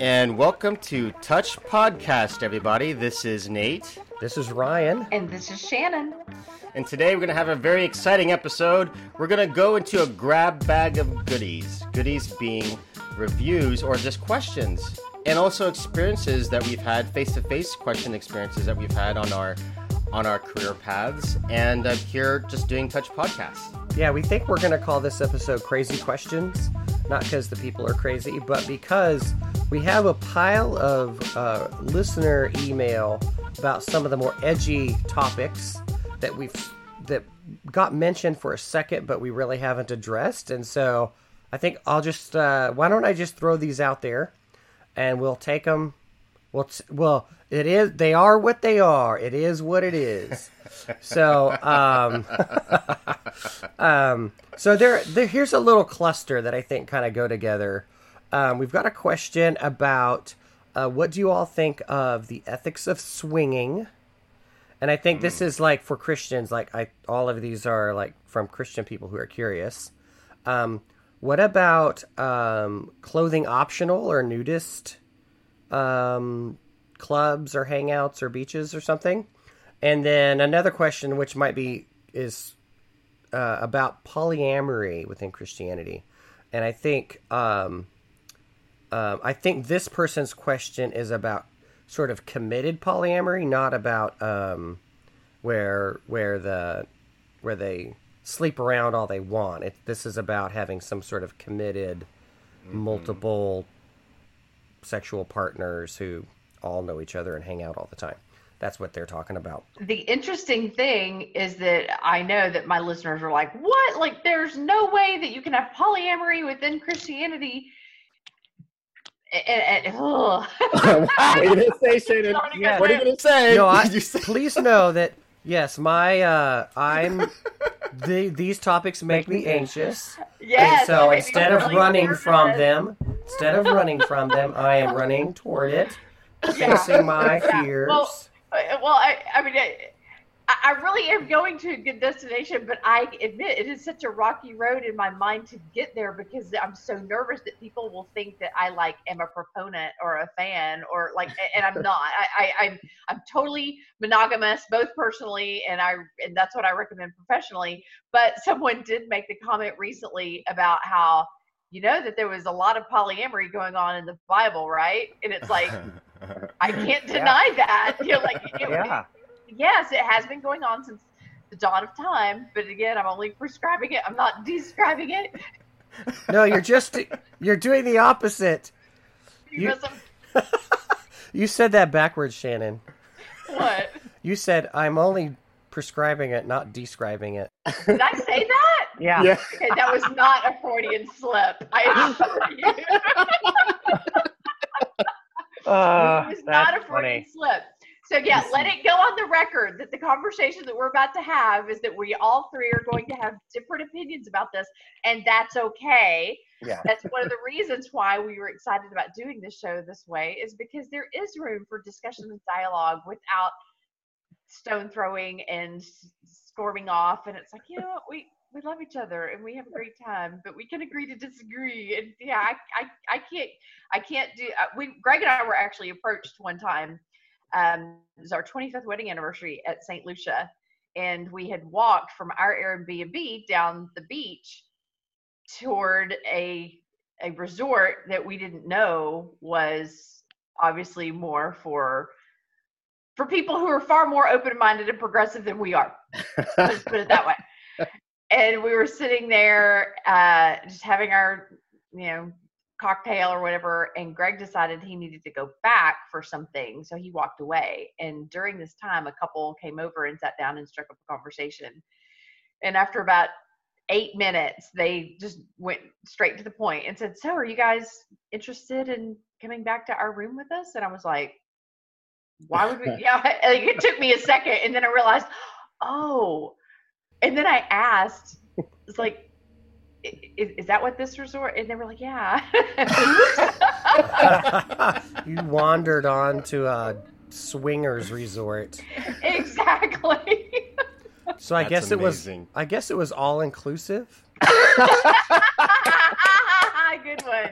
And welcome to Touch Podcast, everybody. This is Nate. This is Ryan. And this is Shannon. And today we're going to have a very exciting episode. We're going to go into a grab bag of goodies. Goodies being reviews or just questions. And also experiences that we've had, face-to-face question experiences that we've had on our on our career paths. And I'm here just doing Touch Podcasts. Yeah, we think we're going to call this episode Crazy Questions. Not because the people are crazy, but because we have a pile of uh, listener email about some of the more edgy topics that we've that got mentioned for a second, but we really haven't addressed. And so I think I'll just uh, why don't I just throw these out there, and we'll take them. Well, well, it is. They are what they are. It is what it is. so, um, um, so there, there. Here's a little cluster that I think kind of go together. Um, we've got a question about uh, what do you all think of the ethics of swinging? And I think this is like for Christians, like I, all of these are like from Christian people who are curious. Um, what about um, clothing optional or nudist um, clubs or hangouts or beaches or something? And then another question, which might be is uh, about polyamory within Christianity, and I think um, um, I think this person's question is about sort of committed polyamory, not about um, where where the where they sleep around all they want. It, this is about having some sort of committed, mm-hmm. multiple sexual partners who all know each other and hang out all the time. That's what they're talking about. The interesting thing is that I know that my listeners are like, "What? Like, there's no way that you can have polyamory within Christianity." and, and oh. what are you gonna say, Shannon? Yeah. What are you gonna say? No, I, please know that yes, my uh, I'm the, these topics make me anxious. Yes. And so instead of running from them, instead of running from them, I am running toward it, facing my fears. Well, uh, well I, I mean. I, I really am going to a good destination, but I admit it is such a rocky road in my mind to get there because I'm so nervous that people will think that I like am a proponent or a fan or like, and I'm not. I, I I'm I'm totally monogamous, both personally and I and that's what I recommend professionally. But someone did make the comment recently about how you know that there was a lot of polyamory going on in the Bible, right? And it's like I can't deny yeah. that. You know, like it, yeah yes, it has been going on since the dawn of time. But again, I'm only prescribing it. I'm not describing it. No, you're just you're doing the opposite. You, you said that backwards, Shannon. What? You said I'm only prescribing it, not describing it. Did I say that? Yeah. yeah. Okay, that was not a Freudian slip. I assure you. Uh, it was not a Freudian funny. slip. So yeah, let it go on the record that the conversation that we're about to have is that we all three are going to have different opinions about this, and that's okay. Yeah. That's one of the reasons why we were excited about doing this show this way is because there is room for discussion and dialogue without stone throwing and storming off. And it's like, you know, what, we we love each other and we have a great time, but we can agree to disagree. And yeah, I I, I can't I can't do. Uh, we Greg and I were actually approached one time um, it was our 25th wedding anniversary at St. Lucia, and we had walked from our Airbnb down the beach toward a a resort that we didn't know was obviously more for for people who are far more open-minded and progressive than we are. Let's put it that way. And we were sitting there, uh, just having our, you know, cocktail or whatever and greg decided he needed to go back for something so he walked away. And during this time a couple came over and sat down and struck up a conversation. And after about eight minutes they just went straight to the point and said so are you guys interested in coming back to our room with us? And i was like why would we? Yeah like it took me a second and then i realized oh. And then i asked it's like is, is, that what this resort? And they were like, yeah. you wandered on to a swingers resort. Exactly. So I That's guess amazing. it was. I guess it was all inclusive. Good one.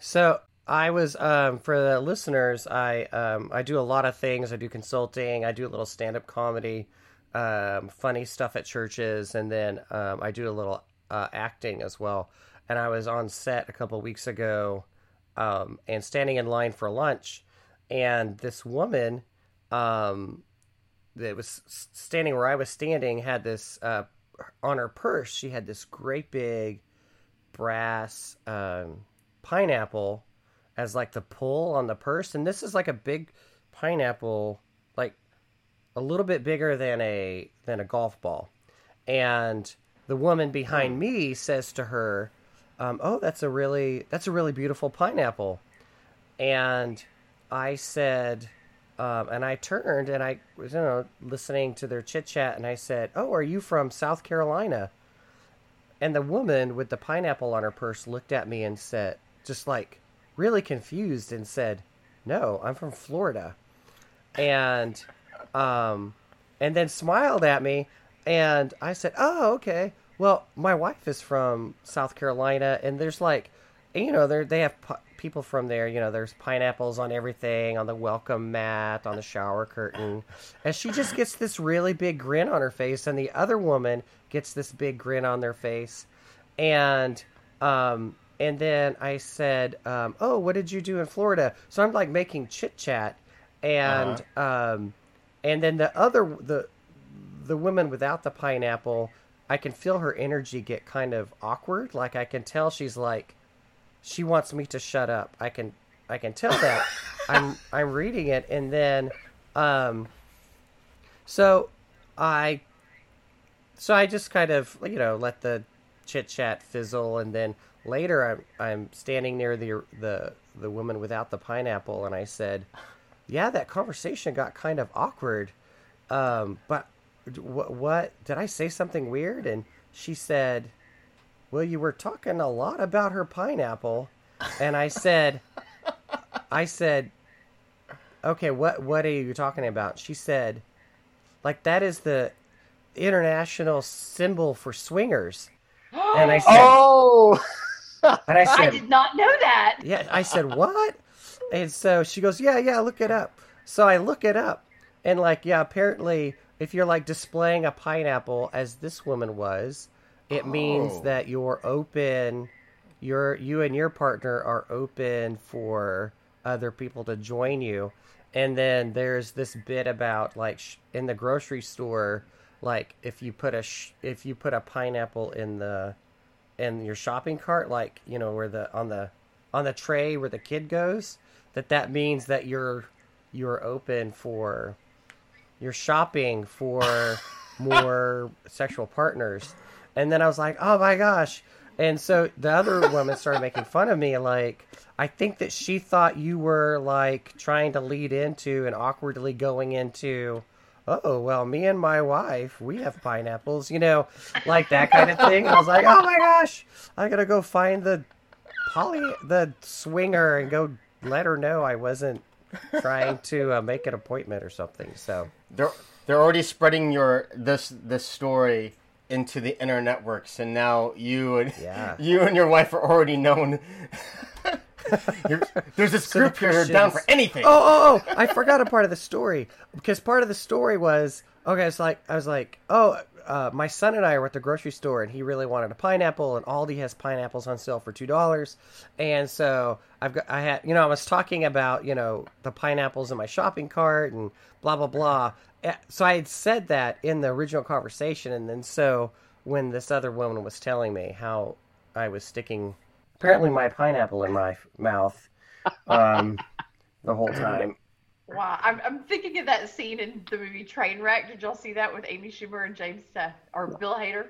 So I was um, for the listeners. I um, I do a lot of things. I do consulting. I do a little stand up comedy, um, funny stuff at churches, and then um, I do a little uh, acting as well. And I was on set a couple weeks ago, um, and standing in line for lunch, and this woman, um, that was standing where I was standing had this uh, on her purse. She had this great big brass um, pineapple as like the pull on the purse, and this is like a big pineapple, like a little bit bigger than a than a golf ball. And the woman behind me says to her, um, "Oh, that's a really that's a really beautiful pineapple." And I said, um, and I turned and I was, you know, listening to their chit chat, and I said, "Oh, are you from South Carolina?" And the woman with the pineapple on her purse looked at me and said, just like really confused, and said, "No, I'm from Florida." And, um, and then smiled at me, and I said, "Oh, okay. Well, my wife is from South Carolina, and there's like, you know, they they have." Pi- people from there, you know, there's pineapples on everything, on the welcome mat, on the shower curtain. And she just gets this really big grin on her face, and the other woman gets this big grin on their face. And um, and then I said, um, "Oh, what did you do in Florida?" So I'm like making chit chat, and um, and then the other the the woman without the pineapple, I can feel her energy get kind of awkward. Like I can tell she's like she wants me to shut up. I can I can tell that. I'm I'm reading it and then um so I so I just kind of you know let the chit chat fizzle and then later I'm I'm standing near the the the woman without the pineapple and I said, "Yeah, that conversation got kind of awkward." Um but what what did I say something weird and she said, well, you were talking a lot about her pineapple, and I said, I said, okay, what what are you talking about? She said, like that is the international symbol for swingers, and I said, Oh, and I said, I did not know that. yeah, I said what? And so she goes, yeah, yeah, look it up. So I look it up, and like, yeah, apparently, if you're like displaying a pineapple as this woman was, it means Oh. that you're open. You're you and your partner are open for other people to join you. And then there's this bit about like sh- in the grocery store, like if you put a sh- if you put a pineapple in the in your shopping cart, like you know where the on the on the tray where the kid goes, that that means that you're you're open for you're shopping for more sexual partners. And then I was like, oh my gosh. And so the other woman started making fun of me. Like, I think that she thought you were like trying to lead into and awkwardly going into, oh, well, me and my wife, we have pineapples, you know, like that kind of thing. I was like, oh my gosh, I gotta go find the poly, the swinger and go let her know I wasn't trying to uh, make an appointment or something. So, they're they're already spreading your this this story into the inner networks, and now you and Yeah. you and your wife are already known. You're- There's this the group here who are down for anything. Oh, oh, oh! I forgot a part of the story because part of the story was okay. It's like I was like, oh, uh, my son and I were at the grocery store, and he really wanted a pineapple, and Aldi has pineapples on sale for two dollars, and so I've got, I had, you know, I was talking about, you know, the pineapples in my shopping cart and blah blah blah. Eh, So I had said that in the original conversation, and then so when this other woman was telling me how I was sticking apparently my pineapple in my mouth um, the whole time. Wow, I'm, I'm thinking of that scene in the movie Trainwreck. Did y'all see that with Amy Schumer and James uh, or Bill Hader?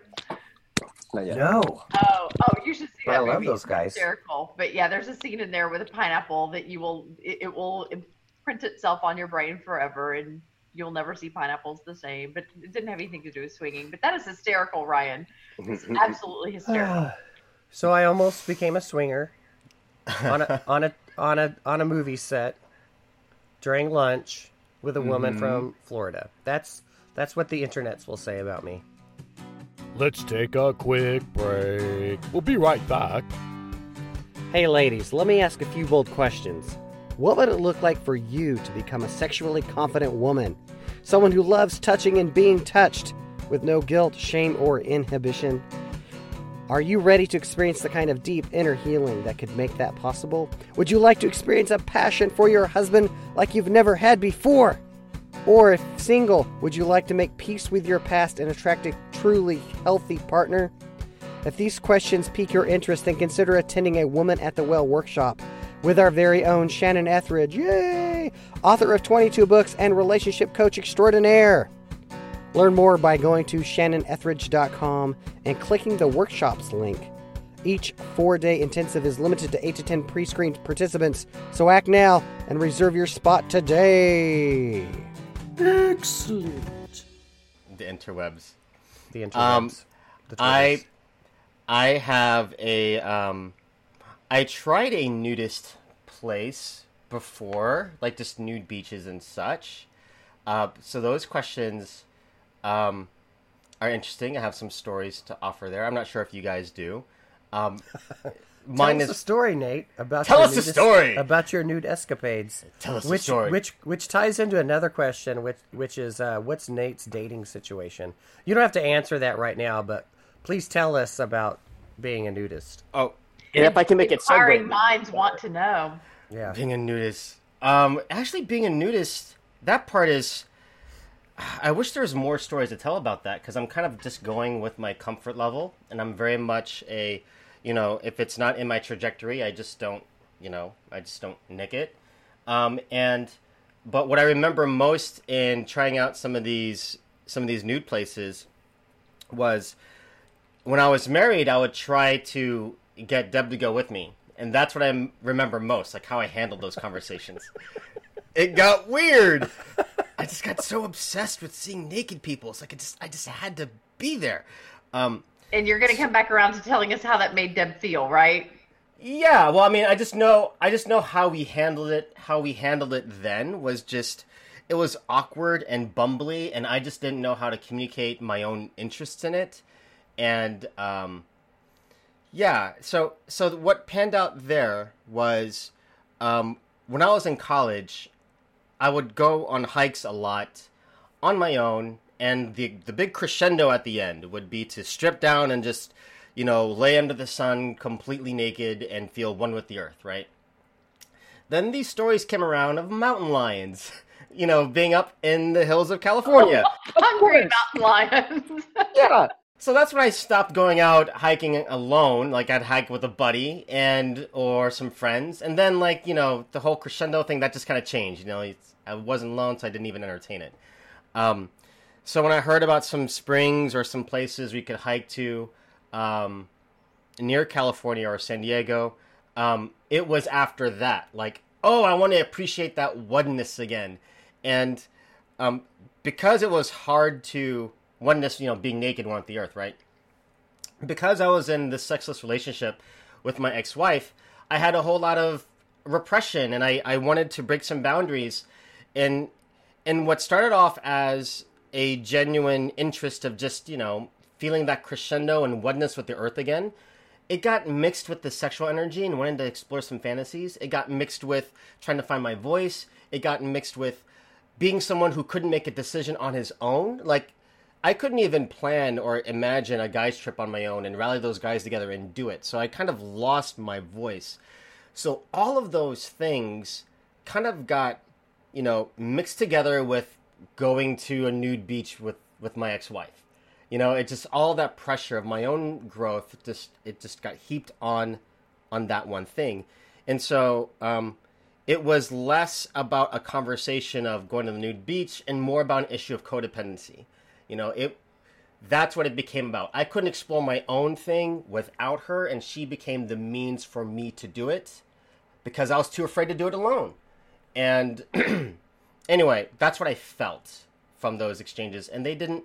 Not yet. No. Oh, oh, you should see But that I love movie. those It's guys. Hysterical. But yeah, there's a scene in there with a pineapple that you will it, it will imprint itself on your brain forever, and you'll never see pineapples the same. But it didn't have anything to do with swinging. But that is hysterical, Ryan. It's absolutely hysterical. so I almost became a swinger on a on a on a on a movie set during lunch with a woman mm-hmm. from Florida. That's that's what the internets will say about me. Let's take a quick break. We'll be right back. Hey, ladies, let me ask a few bold questions. What would it look like for you to become a sexually confident woman? Someone who loves touching and being touched with no guilt, shame, or inhibition? Are you ready to experience the kind of deep inner healing that could make that possible? Would you like to experience a passion for your husband like you've never had before? Or if single, would you like to make peace with your past and attract a truly healthy partner? If these questions pique your interest, then consider attending a Woman at the Well workshop with our very own Shannon Ethridge, yay! Author of 22 books and relationship coach extraordinaire. Learn more by going to shannonethridge.com and clicking the workshops link. Each four day intensive is limited to 8 to 10 pre screened participants, so act now and reserve your spot today. Excellent. The interwebs. The interwebs. Um, the I I have a um I tried a nudist place before, like just nude beaches and such. Uh, so those questions um, are interesting. I have some stories to offer there. I'm not sure if you guys do. Um, Tell mine us a is story, Nate, about Tell us a nudist- story! about your nude escapades. Tell us a story. Which which ties into another question, which which is uh, what's Nate's dating situation? You don't have to answer that right now, but please tell us about being a nudist. oh And if I can make it Inquiring segue, minds want to know. Yeah. being a nudist. Um, actually, being a nudist, that part is. I wish there was more stories to tell about that because I'm kind of just going with my comfort level, and I'm very much a, you know, if it's not in my trajectory, I just don't, you know, I just don't nick it. Um, and, but what I remember most in trying out some of these some of these nude places was when I was married, I would try to get Deb to go with me, and that's what I remember most, like how I handled those conversations. it got weird. Just got so obsessed with seeing naked people. It's like I just, I just had to be there. Um, And you're going to come back around to telling us how that made Deb feel, right? yeah, well, I mean, I just know, I just know how we handled it. How we handled it then was just, it was awkward and bumbly, and I just didn't know how to communicate my own interests in it, and um, yeah. So, so what panned out there was, um, when I was in college, I would go on hikes a lot on my own, and the the big crescendo at the end would be to strip down and just, you know, lay under the sun completely naked and feel one with the earth, right? Then these stories came around of mountain lions, you know, being up in the hills of California. Hungry mountain lions. yeah. So that's when I stopped going out hiking alone. Like I'd hike with a buddy and or some friends, and then like you know the whole crescendo thing that just kind of changed. You know, I wasn't alone, so I didn't even entertain it. Um, so when I heard about some springs or some places we could hike to um, near California or San Diego, um, it was after that. Like, oh, I want to appreciate that oneness again, and um, because it was hard to oneness, you know, being naked, one with the earth, right? Because I was in this sexless relationship with my ex-wife, I had a whole lot of repression, and I, I wanted to break some boundaries, and and what started off as a genuine interest of just you know feeling that crescendo and oneness with the earth again it got mixed with the sexual energy and wanting to explore some fantasies. It got mixed with trying to find my voice. It got mixed with being someone who couldn't make a decision on his own. Like i couldn't even plan or imagine a guy's trip on my own and rally those guys together and do it. So i kind of lost my voice. So all of those things kind of got you know mixed together with going to a nude beach with with my ex-wife. You know it just all that pressure of my own growth just it just got heaped on on that one thing. And so um it was less about a conversation of going to the nude beach and more about an issue of codependency you know it that's what it became about. I couldn't explore my own thing without her and she became the means for me to do it because i was too afraid to do it alone. And anyway that's what i felt from those exchanges. And they didn't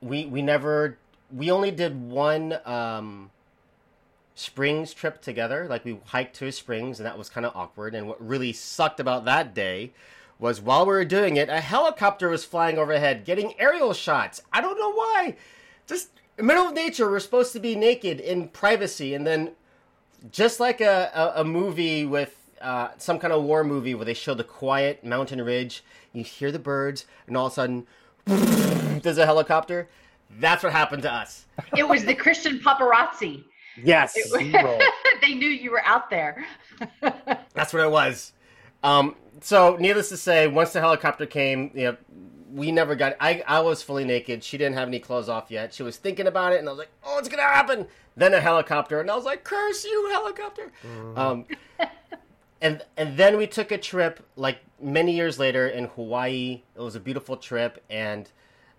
we we never we only did one um springs trip together. Like we hiked to springs and that was kind of awkward. And what really sucked about that day was while we were doing it a helicopter was flying overhead getting aerial shots i don't know why just middle of nature we're supposed to be naked in privacy and then just like a, a, a movie with uh, some kind of war movie where they show the quiet mountain ridge, you hear the birds, and all of a sudden, there's a helicopter. That's what happened to us. It was the Christian paparazzi. Yes, they knew you were out there. that's what it was. Um, so, needless to say, once the helicopter came, you know, we never got. I I was fully naked. She didn't have any clothes off yet. She was thinking about it, and I was like, "Oh, it's gonna happen." Then a helicopter, and I was like, "Curse you, helicopter!" Um, and and then we took a trip like many years later in Hawaii. It was a beautiful trip, and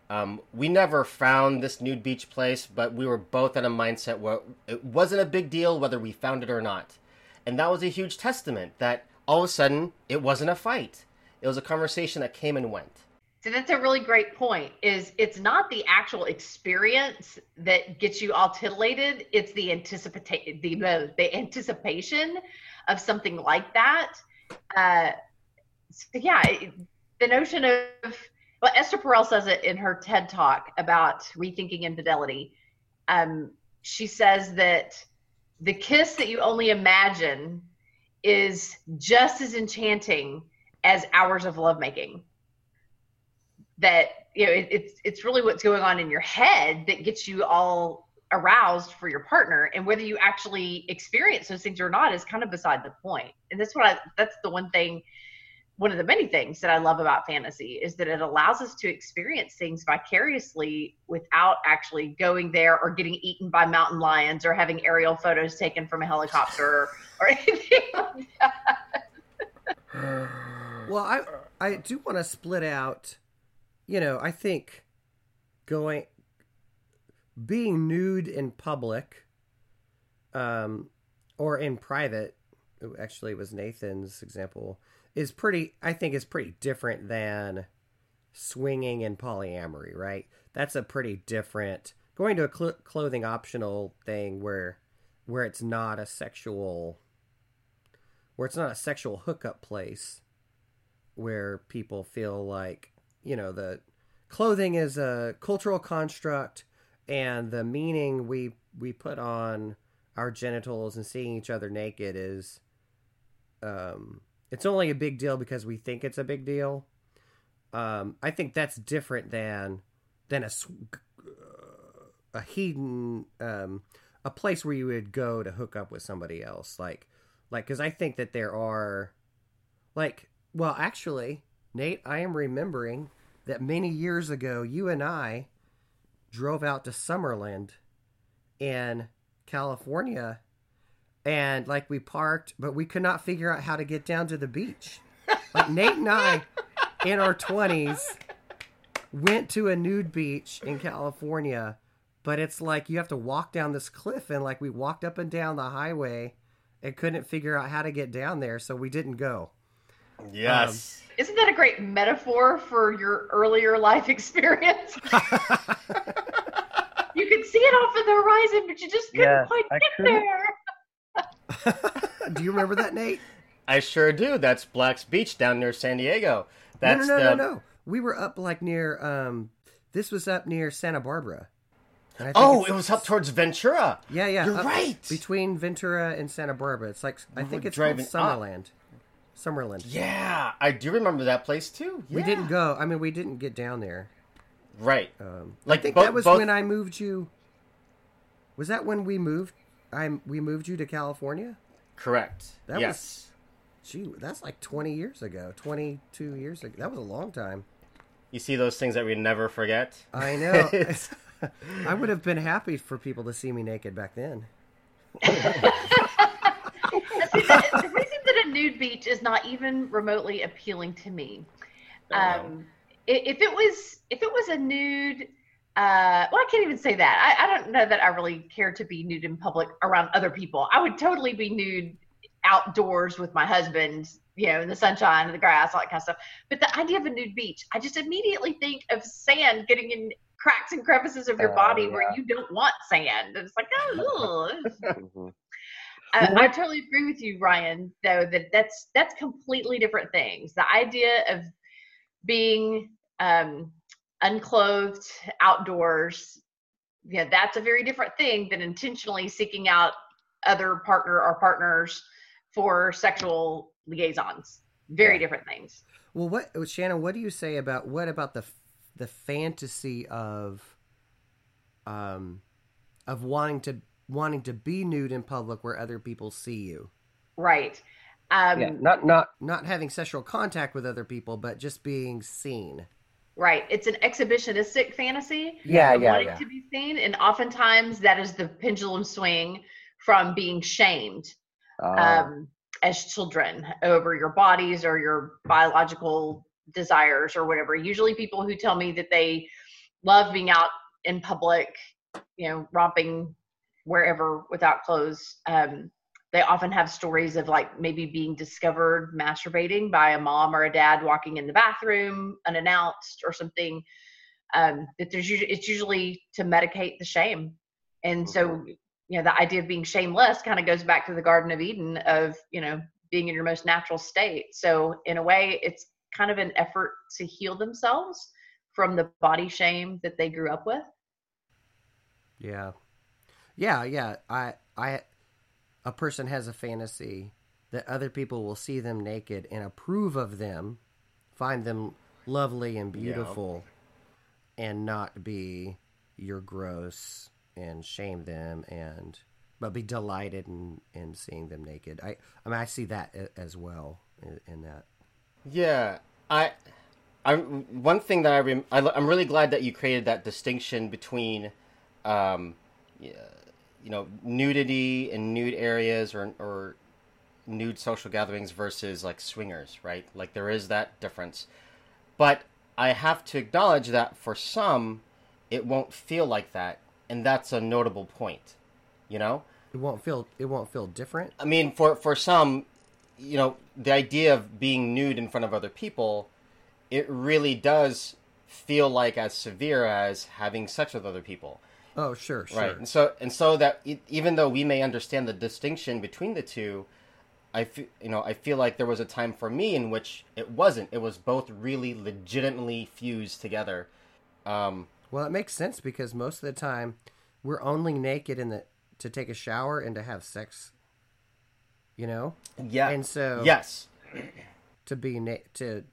um, we never found this nude beach place, but we were both in a mindset where it wasn't a big deal whether we found it or not, and that was a huge testament that all of a sudden it wasn't a fight. It was a conversation that came and went. So that's a really great point. Is it's not the actual experience that gets you all titillated; it's the anticipate the the anticipation of something like that. Uh, so yeah, it, the notion of well, Esther Perel says it in her TED talk about rethinking infidelity. Um, she says that the kiss that you only imagine is just as enchanting as hours of lovemaking. That you know, it, it's it's really what's going on in your head that gets you all aroused for your partner, and whether you actually experience those things or not is kind of beside the point. And that's what I that's the one thing one of the many things that I love about fantasy is that it allows us to experience things vicariously without actually going there or getting eaten by mountain lions or having aerial photos taken from a helicopter or anything like that. Well, I I do want to split out. You know, I think going being nude in public, um, or in private. Actually, it was Nathan's example is pretty. I think is pretty different than swinging and polyamory. Right? That's a pretty different. Going to a cl- clothing optional thing where where it's not a sexual where it's not a sexual hookup place where people feel like you know the clothing is a cultural construct and the meaning we we put on our genitals and seeing each other naked is um it's only a big deal because we think it's a big deal. Um i think that's different than than a a hedon um a place where you would go to hook up with somebody else. Like like because i think that there are like well actually nate i am remembering that many years ago you and i drove out to summerland in california and like we parked but we could not figure out how to get down to the beach like nate and i in our 20s went to a nude beach in california but it's like you have to walk down this cliff and like we walked up and down the highway and couldn't figure out how to get down there so we didn't go Yes. Um, Isn't that a great metaphor for your earlier life experience? you could see it off in the horizon, but you just couldn't Yeah, quite I get couldn't. there. do you remember that nate I sure do. That's Black's Beach down near San Diego. That's no, no, no, the no, no. We were up like near. Um, this was up near Santa Barbara. And I think Oh, it was up towards Ventura. Yeah, yeah. You're right. Between Ventura and Santa Barbara, it's like I We think it's called driving up. Summerland. Summerland. Yeah, I do remember that place too. We didn't go. I mean, we didn't get down there. Right. Um, Like I think bo- that was both- when I moved you. Was that when we moved? I we moved you to California. Correct. That yes. Gee, that's like twenty years ago. Twenty-two years ago. That was a long time. You see those things that we never forget. I know. It's- I would have been happy for people to see me naked back then. See, the, the reason that a nude beach is not even remotely appealing to me, um, i- if it was if it was a nude, uh, well, I can't even say that. I, I don't know that I really care to be nude in public around other people. I would totally be nude outdoors with my husband, you know, in the sunshine and the grass, all that kind of stuff. But the idea of a nude beach, I just immediately think of sand getting in cracks and crevices of your Oh, body where you don't want sand. And it's like, oh, ugh. Mhm. I, I totally agree with you, Ryan. Though that that's that's completely different things. The idea of being um, unclothed outdoors, yeah, that's a very different thing than intentionally seeking out other partner or partners for sexual liaisons. Very different things. Well, what Shannon? What do you say about what about the the fantasy of um of wanting to wanting to be nude in public where other people see you, Right. Um, yeah, not not not having sexual contact with other people, but just being seen. Right. It's an exhibitionistic fantasy. yeah, yeah, wanting yeah. to be seen, and oftentimes that is the pendulum swing from being shamed Uh, um, as children over your bodies or your biological desires or whatever. Usually, people who tell me that they love being out in public, you know, romping wherever without clothes, um, they often have stories of like maybe being discovered masturbating by a mom or a dad walking in the bathroom unannounced or something. Um, that there's usually it's usually to medicate the shame, and so you know the idea of being shameless kind of goes back to the garden of eden of you know being in your most natural state so in a way it's kind of an effort to heal themselves from the body shame that they grew up with Yeah, yeah, yeah. I, I, a person has a fantasy that other people will see them naked and approve of them, find them lovely and beautiful, and not be you're gross and shame them and but be delighted in in seeing them naked. I, I mean, I see that as well in, in that. Yeah, I, I'm one thing that I rem- I, am really glad that you created that distinction between, um, yeah, you know, nudity in nude areas or or nude social gatherings versus like swingers, right? Like there is that difference, but I have to acknowledge that for some, it won't feel like that, and that's a notable point. You know, It won't feel it won't feel different. I mean, for for some, you know, the idea of being nude in front of other people, it really does feel like as severe as having sex with other people, Oh, sure, sure. right? And so and so that e- even though we may understand the distinction between the two, I fe- you know I feel like there was a time for me in which it wasn't. It was both really legitimately fused together. Um, Well, it makes sense because most of the time we're only naked in the to take a shower and to have sex. You know, yeah, and so yes, to be na- to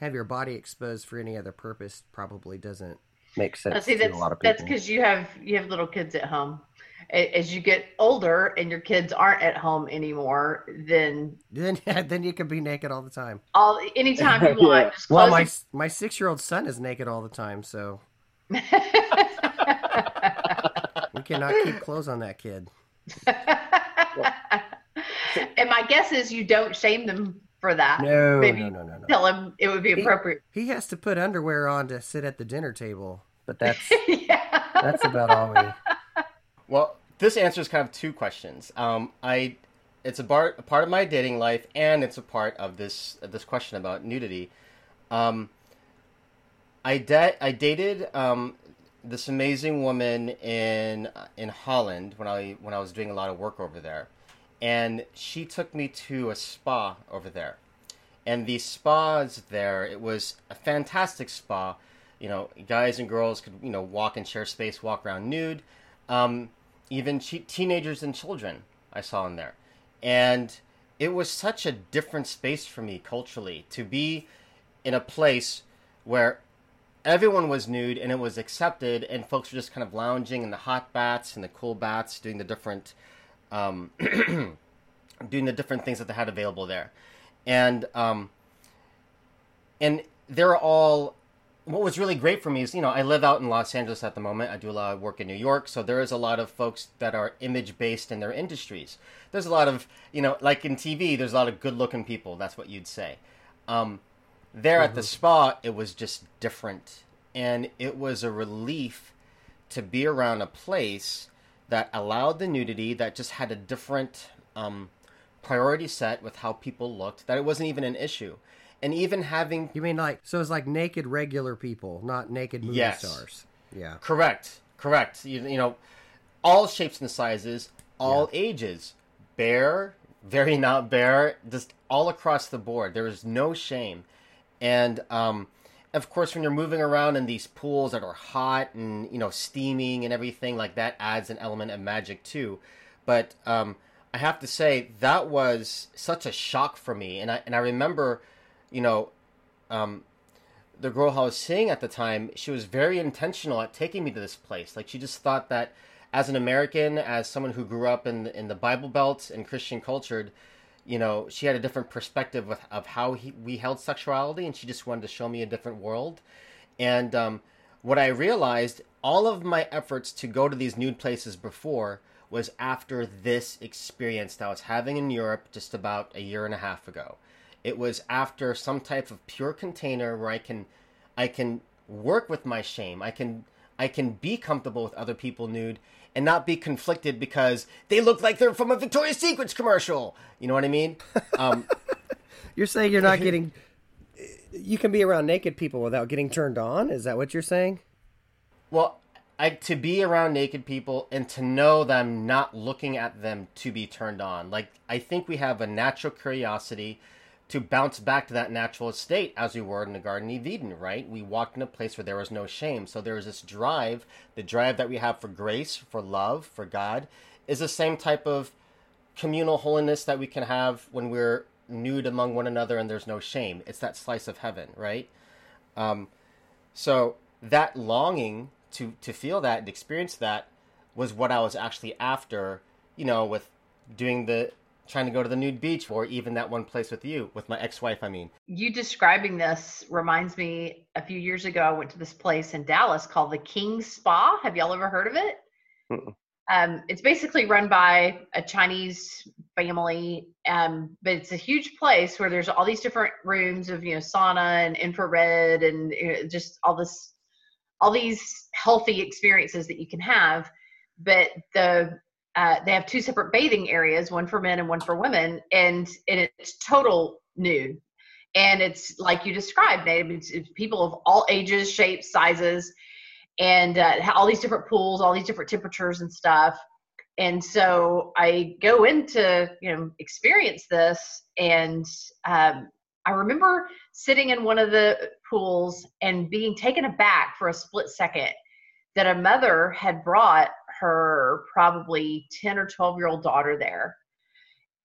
have your body exposed for any other purpose probably doesn't. Makes sense see that's a lot of that's because you have you have little kids at home as you get older and your kids aren't at home anymore then Then then you can be naked all the time. all anytime you want just Well, my my six year old son is naked all the time, so we cannot keep clothes on that kid. and my guess is you don't shame them for that. No, Maybe no, no, no, no. tell him it would be appropriate. He has to put underwear on to sit at the dinner table. But that's yeah. That's about all we. Well, this answers kind of two questions. Um, I, it's a, bar, a part of my dating life, and it's a part of this this question about nudity. Um, I da- I dated um, this amazing woman in in Holland when I when I was doing a lot of work over there, and she took me to a spa over there, and the spas there it was a fantastic spa. You know, guys and girls could you know walk and share space, walk around nude. Um, even che- teenagers and children I saw in there, and it was such a different space for me culturally to be in a place where everyone was nude and it was accepted, and folks were just kind of lounging in the hot baths and the cool baths, doing the different, um, doing the different things that they had available there, and um, and they're all. What was really great for me is, you know, I live out in Los Angeles at the moment. I do a lot of work in New York, so there is a lot of folks that are image based in their industries. There's a lot of, you know, like in TV, there's a lot of good looking people. That's what you'd say. Um, there at the spa, it was just different. And it was a relief to be around a place that allowed the nudity, that just had a different um, priority set with how people looked, that it wasn't even an issue. And even having You mean like so? It's like naked regular people, not naked movie Yes. stars. Yeah. Correct. Correct. You, you know, all shapes and sizes, all ages, bare, very not bare, just all across the board. There is no shame, and um, of course, when you're moving around in these pools that are hot and you know steaming and everything like that adds an element of magic too. But um, I have to say that was such a shock for me, and I and I remember, you know, um, the girl I was seeing at the time, she was very intentional at taking me to this place. Like she just thought that as an American, as someone who grew up in the, in the Bible Belt and Christian cultured, you know, she had a different perspective of, of how he, we held sexuality, and she just wanted to show me a different world. And um, what I realized, all of my efforts to go to these nude places before was after this experience that I was having in Europe just about a year and a half ago. It was after some type of pure container where I can, I can work with my shame. I can, I can be comfortable with other people nude and not be conflicted because they look like they're from a Victoria's Secrets commercial. You know what I mean? Um, You're saying you're not getting. You can be around naked people without getting turned on. Is that what you're saying? well, I, to be around naked people and to know that I'm not looking at them to be turned on. Like I think we have a natural curiosity to bounce back to that natural state as we were in the Garden of Eden, right? We walked in a place where there was no shame. So there was this drive, the drive that we have for grace, for love, for God, is the same type of communal holiness that we can have when we're nude among one another and there's no shame. It's that slice of heaven, right? Um, so that longing to to feel that and experience that was what I was actually after, you know, with doing the trying to go to the nude beach or even that one place with you, with my ex-wife, I mean. You describing this reminds me a few years ago, I went to this place in Dallas called the King's Spa. Have y'all ever heard of it? Mm-mm. Um, it's basically run by a Chinese family, um, but it's a huge place where there's all these different rooms of you know sauna and infrared and you know, just all this, all these healthy experiences that you can have. But the uh, they have two separate bathing areas, one for men and one for women, and and it's total nude. And it's like you described, people of all ages, shapes, sizes, and uh, all these different pools, all these different temperatures and stuff. And so I go into you know experience this, and um, I remember sitting in one of the pools and being taken aback for a split second that a mother had brought her probably 10 or 12 year old daughter there.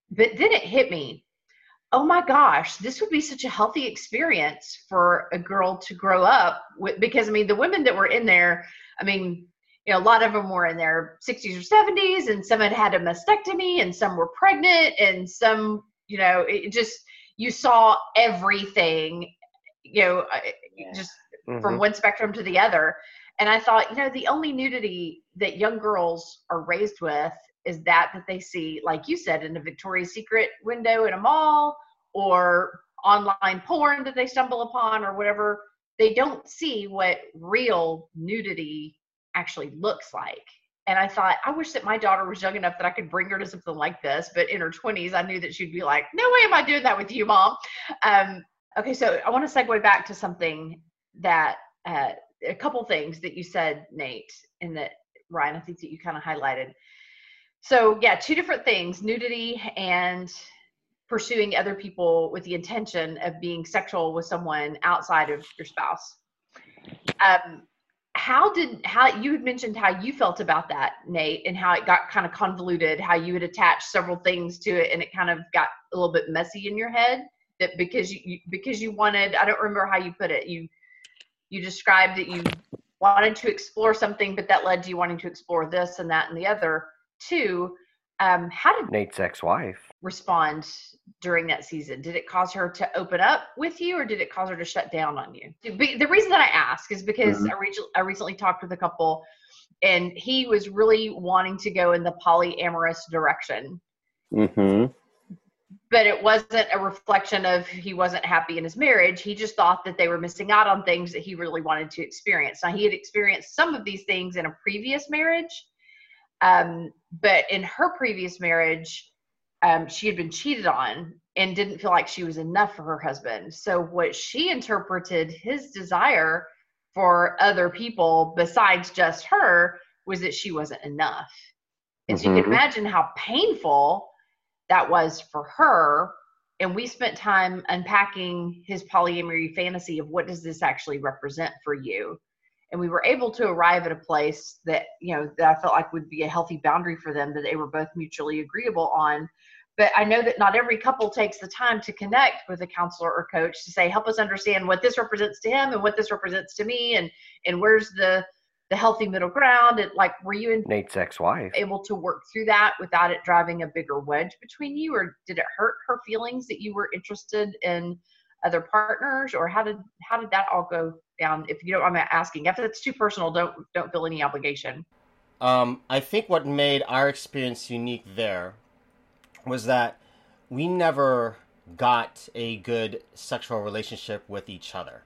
But then it hit me oh my gosh, this would be such a healthy experience for a girl to grow up with. Because I mean, the women that were in there, I mean, you know, a lot of them were in their 60s or 70s, and some had had a mastectomy, and some were pregnant, and some, you know, it just, you saw everything, you know, just Mhm. from one spectrum to the other. And I thought, you know, the only nudity that young girls are raised with is that that they see, like you said, in a Victoria's Secret window in a mall or online porn that they stumble upon or whatever. They don't see what real nudity actually looks like. And I thought, I wish that my daughter was young enough that I could bring her to something like this. But in her 20s, I knew that she'd be like, no way am I doing that with you, mom. Um, okay, so I want to segue back to something that uh, a couple things that you said, Nate, and that Ryan, I think that you kind of highlighted. So yeah, two different things: nudity and pursuing other people with the intention of being sexual with someone outside of your spouse. Um, how did how you had mentioned how you felt about that, Nate, and how it got kind of convoluted, how you had attached several things to it, and it kind of got a little bit messy in your head. That because you, because you wanted, I don't remember how you put it. You you described that you wanted to explore something, but that led to you wanting to explore this and that and the other. Two, um, how did Nate's ex-wife. respond during that season? Did it cause her to open up with you, or did it cause her to shut down on you? The reason that I ask is because I, re- I recently talked with a couple, and he was really wanting to go in the polyamorous direction, Mm-hmm. But it wasn't a reflection of he wasn't happy in his marriage. He just thought that they were missing out on things that he really wanted to experience. Now he had experienced some of these things in a previous marriage, um, but in her previous marriage, um, she had been cheated on and didn't feel like she was enough for her husband. So what she interpreted his desire for other people besides just her was that she wasn't enough. And so you can imagine how painful that was for her. And we spent time unpacking his polyamory fantasy of what does this actually represent for you. and we were able to arrive at a place that you know that I felt like would be a healthy boundary for them that they were both mutually agreeable on. But I know that not every couple takes the time to connect with a counselor or coach to say, help us understand what this represents to him and what this represents to me, and and where's the the healthy middle ground. And like, were you in, Nate's ex-wife. able to work through that without it driving a bigger wedge between you, or did it hurt her feelings that you were interested in other partners, or how did how did that all go down? If you don't, I'm asking. If it's too personal, don't don't feel any obligation. Um, I think what made our experience unique there was that we never got a good sexual relationship with each other.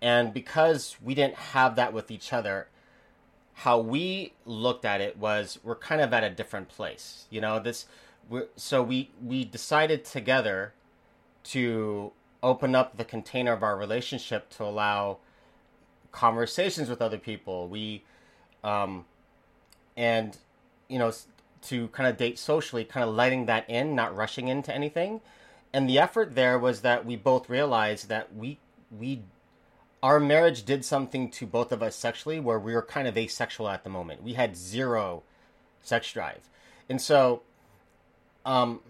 And because we didn't have that with each other, how we looked at it was we're kind of at a different place. You know, this so we we decided together to open up the container of our relationship to allow conversations with other people. We um and you know to kind of date socially, kind of letting that in, not rushing into anything. And the effort there was that we both realized that we we our marriage did something to both of us sexually where we were kind of asexual at the moment. We had zero sex drive. And so um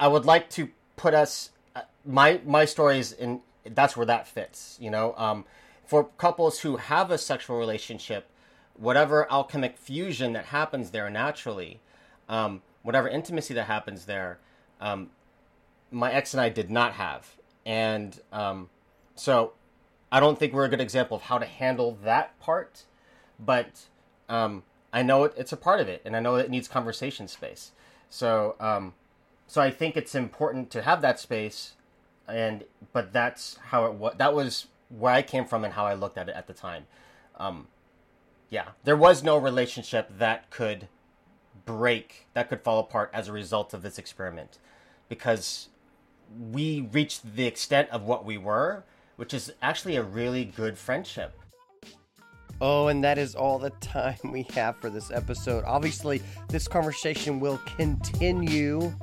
I would like to put us uh, my my stories in that's where that fits, you know. Um for couples who have a sexual relationship whatever alchemic fusion that happens there naturally, um, whatever intimacy that happens there, um, my ex and I did not have. And um, so I don't think we're a good example of how to handle that part, but um, I know it, it's a part of it, and I know it needs conversation space. So, um, so I think it's important to have that space, and but that's how it was. That was where I came from and how I looked at it at the time. Um, yeah, there was no relationship that could break, that could fall apart as a result of this experiment, because we reached the extent of what we were, which is actually a really good friendship. Oh, and that is all the time we have for this episode. Obviously, this conversation will continue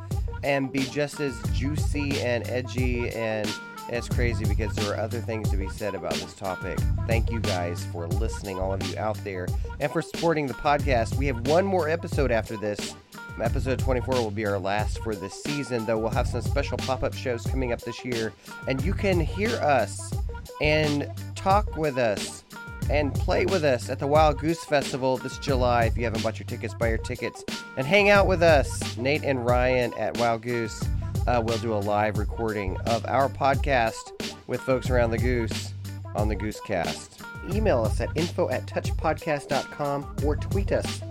and be just as juicy and edgy and as crazy because there are other things to be said about this topic. Thank you guys for listening, all of you out there, and for supporting the podcast. We have one more episode after this. Episode 24 will be our last for this season, though we'll have some special pop up shows coming up this year. And you can hear us and talk with us and play with us at the Wild Goose Festival this July. If you haven't bought your tickets, buy your tickets and hang out with us, Nate and Ryan at Wild Goose. Uh, we'll do a live recording of our podcast with folks around the Goose on the Goosecast. Email us at info at touchpodcast.com or tweet us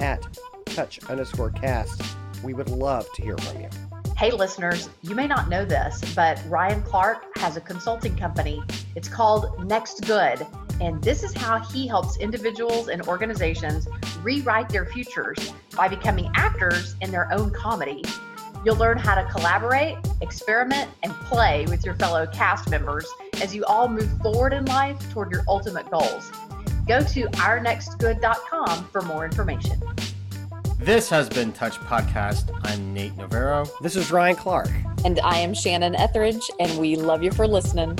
at touch underscore cast. We would love to hear from you. Hey, listeners, you may not know this, but Ryan Clark has a consulting company. It's called Next Good. And this is how he helps individuals and organizations rewrite their futures by becoming actors in their own comedy. You'll learn how to collaborate, experiment, and play with your fellow cast members as you all move forward in life toward your ultimate goals. Go to ournextgood.com for more information. This has been Touch Podcast. I'm Nate Navarro. This is Ryan Clark. And I am Shannon Ethridge, and we love you for listening.